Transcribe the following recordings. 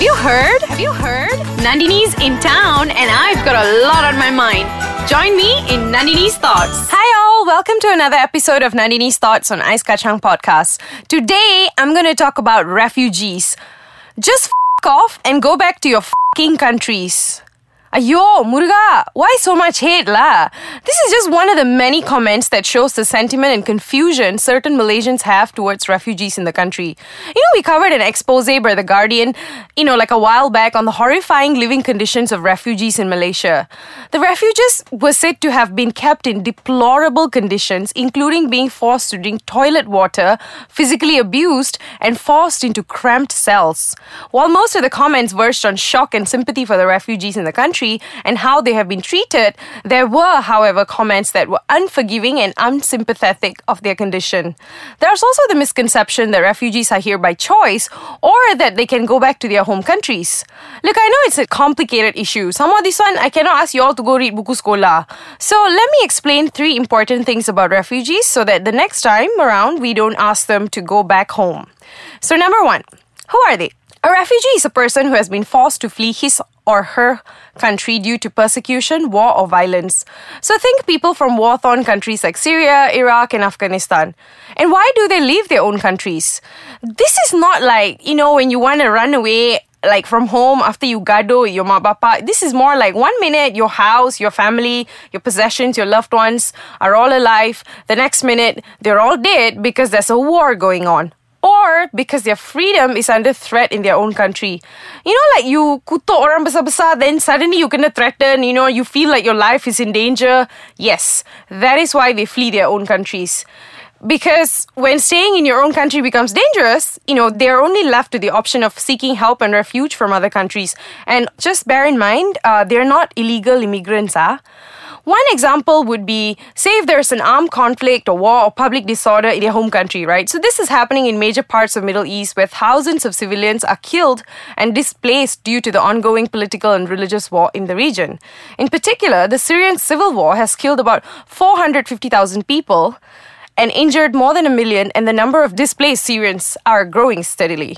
Have you heard? Have you heard? Nandini's in town and I've got a lot on my mind. Join me in Nandini's Thoughts. Hi all, welcome to another episode of Nandini's Thoughts on Ice Kacang Podcast. Today, I'm going to talk about refugees. Just f- off and go back to your fucking countries. Ayo, Muruga, why so much hate la? This is just one of the many comments that shows the sentiment and confusion certain Malaysians have towards refugees in the country. You know, we covered an expose by The Guardian, you know, like a while back on the horrifying living conditions of refugees in Malaysia. The refugees were said to have been kept in deplorable conditions, including being forced to drink toilet water, physically abused, and forced into cramped cells. While most of the comments verged on shock and sympathy for the refugees in the country, country and how they have been treated, there were, however, comments that were unforgiving and unsympathetic of their condition. There's also the misconception that refugees are here by choice or that they can go back to their home countries. Look, I know it's a complicated issue. Some of this one, I cannot ask you all to go read buku sekolah. So let me explain three important things about refugees so that the next time around we don't ask them to go back home. So number one, who are they? A refugee is a person who has been forced to flee his or her country due to persecution, war, or violence. So think people from war torn countries like Syria, Iraq, and Afghanistan. And why do they leave their own countries? This is not like, you know, when you want to run away like from home after you gado your ma bapa. This is more like one minute your house, your family, your possessions, your loved ones are all alive. The next minute they're all dead because there's a war going on or because their freedom is under threat in their own country. You know, like you kutuk orang besar-besar, then suddenly you gonna threaten, you know, you feel like your life is in danger. Yes, that is why they flee their own countries. Because when staying in your own country becomes dangerous, you know, they're only left to the option of seeking help and refuge from other countries. And just bear in mind, uh, they're not illegal immigrants, ah. One example would be say if there's an armed conflict or war or public disorder in their home country, right? So this is happening in major parts of Middle East where thousands of civilians are killed and displaced due to the ongoing political and religious war in the region. In particular, the Syrian civil war has killed about 450,000 people and injured more than a million, and the number of displaced Syrians are growing steadily.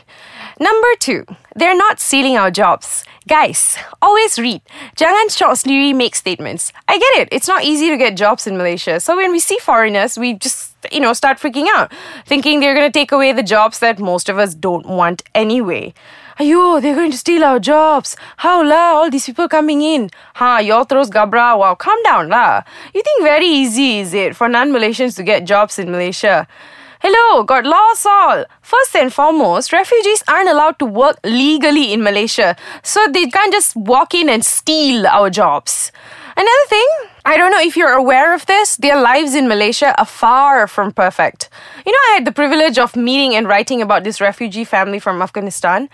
Number two, they're not stealing our jobs. Guys, always read. Jangan short sendiri make statements. I get it. It's not easy to get jobs in Malaysia. So when we see foreigners, we just, you know, start freaking out, thinking they're going to take away the jobs that most of us don't want anyway. Ayo, they're going to steal our jobs. How la? All these people coming in. Ha, y'all throws gabra. Wow, calm down la. You think very easy is it for non-Malaysians to get jobs in Malaysia? Hello, got laws all. First and foremost, refugees aren't allowed to work legally in Malaysia, so they can't just walk in and steal our jobs. Another thing, I don't know if you're aware of this, their lives in Malaysia are far from perfect. You know, I had the privilege of meeting and writing about this refugee family from Afghanistan.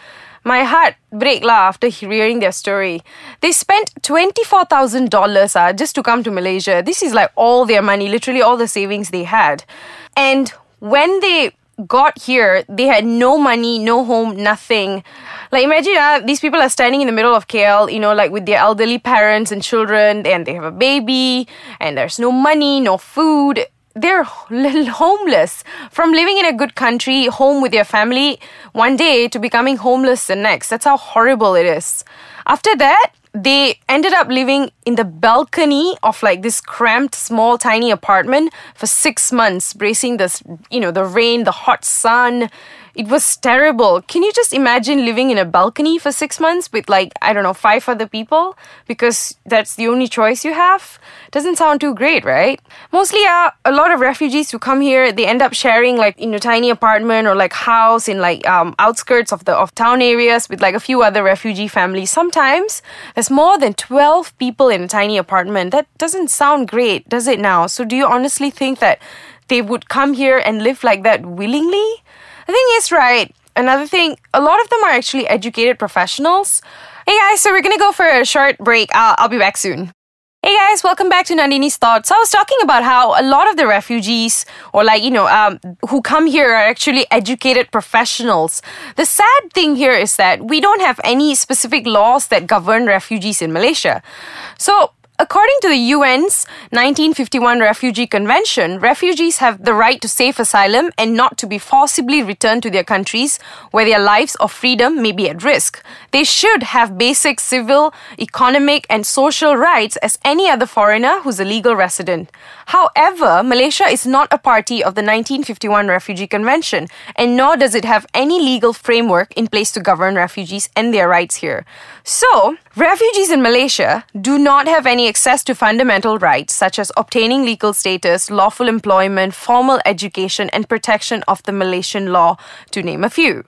My heart break lah after hearing their story. They spent $24,000 uh, just to come to Malaysia. This is like all their money, literally all the savings they had. And when they got here, they had no money, no home, nothing. Like imagine uh, these people are standing in the middle of KL, you know, like with their elderly parents and children, and they have a baby, and there's no money, no food. They're homeless from living in a good country, home with their family, one day to becoming homeless the next. That's how horrible it is. After that, they ended up living in the balcony of like this cramped small tiny apartment for 6 months bracing this you know the rain the hot sun it was terrible. Can you just imagine living in a balcony for six months with like, I don't know, five other people? Because that's the only choice you have? Doesn't sound too great, right? Mostly, uh, a lot of refugees who come here, they end up sharing like in a tiny apartment or like house in like um, outskirts of the of town areas with like a few other refugee families. Sometimes there's more than 12 people in a tiny apartment. That doesn't sound great, does it now? So do you honestly think that they would come here and live like that willingly? The thing is, right, another thing, a lot of them are actually educated professionals. Hey guys, so we're gonna go for a short break. I'll, I'll be back soon. Hey guys, welcome back to Nandini's Thoughts. I was talking about how a lot of the refugees, or like, you know, um, who come here are actually educated professionals. The sad thing here is that we don't have any specific laws that govern refugees in Malaysia. So According to the UN's 1951 Refugee Convention, refugees have the right to safe asylum and not to be forcibly returned to their countries where their lives or freedom may be at risk. They should have basic civil, economic, and social rights as any other foreigner who's a legal resident. However, Malaysia is not a party of the 1951 Refugee Convention, and nor does it have any legal framework in place to govern refugees and their rights here. So, refugees in Malaysia do not have any access to fundamental rights such as obtaining legal status, lawful employment, formal education, and protection of the Malaysian law, to name a few.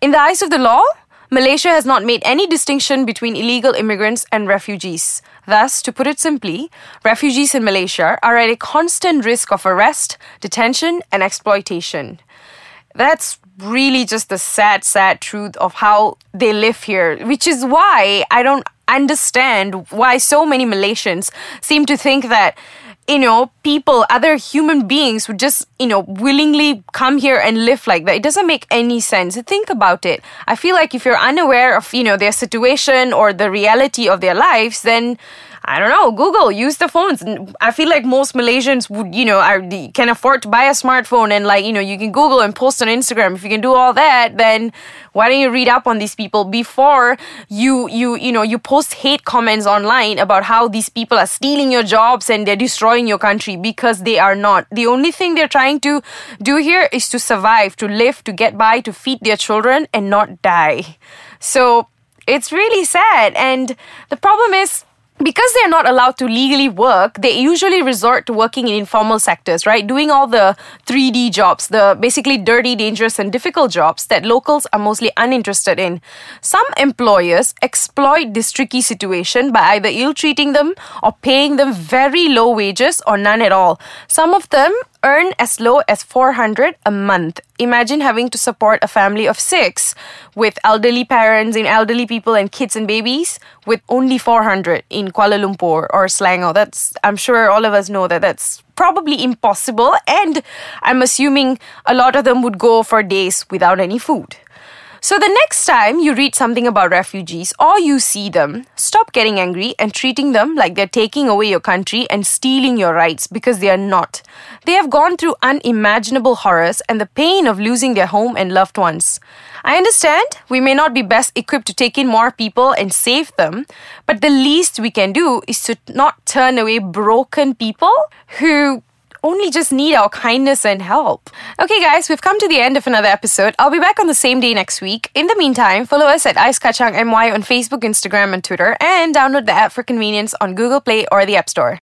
In the eyes of the law, Malaysia has not made any distinction between illegal immigrants and refugees. Thus, to put it simply, refugees in Malaysia are at a constant risk of arrest, detention, and exploitation. That's really just the sad, sad truth of how they live here, which is why I don't understand why so many Malaysians seem to think that you know, people, other human beings would just, you know, willingly come here and live like that. It doesn't make any sense. Think about it. I feel like if you're unaware of, you know, their situation or the reality of their lives, then I don't know, Google, use the phones. I feel like most Malaysians would, you know, are, can afford to buy a smartphone and like, you know, you can Google and post on Instagram. If you can do all that, then why don't you read up on these people before you, you, you know, you post hate comments online about how these people are stealing your jobs and they're destroying your country because they are not. The only thing they're trying to do here is to survive, to live, to get by, to feed their children and not die. So it's really sad. And the problem is, because they're not allowed to legally work, they usually resort to working in informal sectors, right? Doing all the 3D jobs, the basically dirty, dangerous, and difficult jobs that locals are mostly uninterested in. Some employers exploit this tricky situation by either ill treating them or paying them very low wages or none at all. Some of them earn as low as 400 a month. Imagine having to support a family of 6 with elderly parents and elderly people and kids and babies with only 400 in Kuala Lumpur or Selangor. That's I'm sure all of us know that that's probably impossible and I'm assuming a lot of them would go for days without any food. So, the next time you read something about refugees or you see them, stop getting angry and treating them like they're taking away your country and stealing your rights because they are not. They have gone through unimaginable horrors and the pain of losing their home and loved ones. I understand we may not be best equipped to take in more people and save them, but the least we can do is to not turn away broken people who only just need our kindness and help. Okay, guys, we've come to the end of another episode. I'll be back on the same day next week. In the meantime, follow us at Ice Kacang MY on Facebook, Instagram, and Twitter, and download the app for convenience on Google Play or the App Store.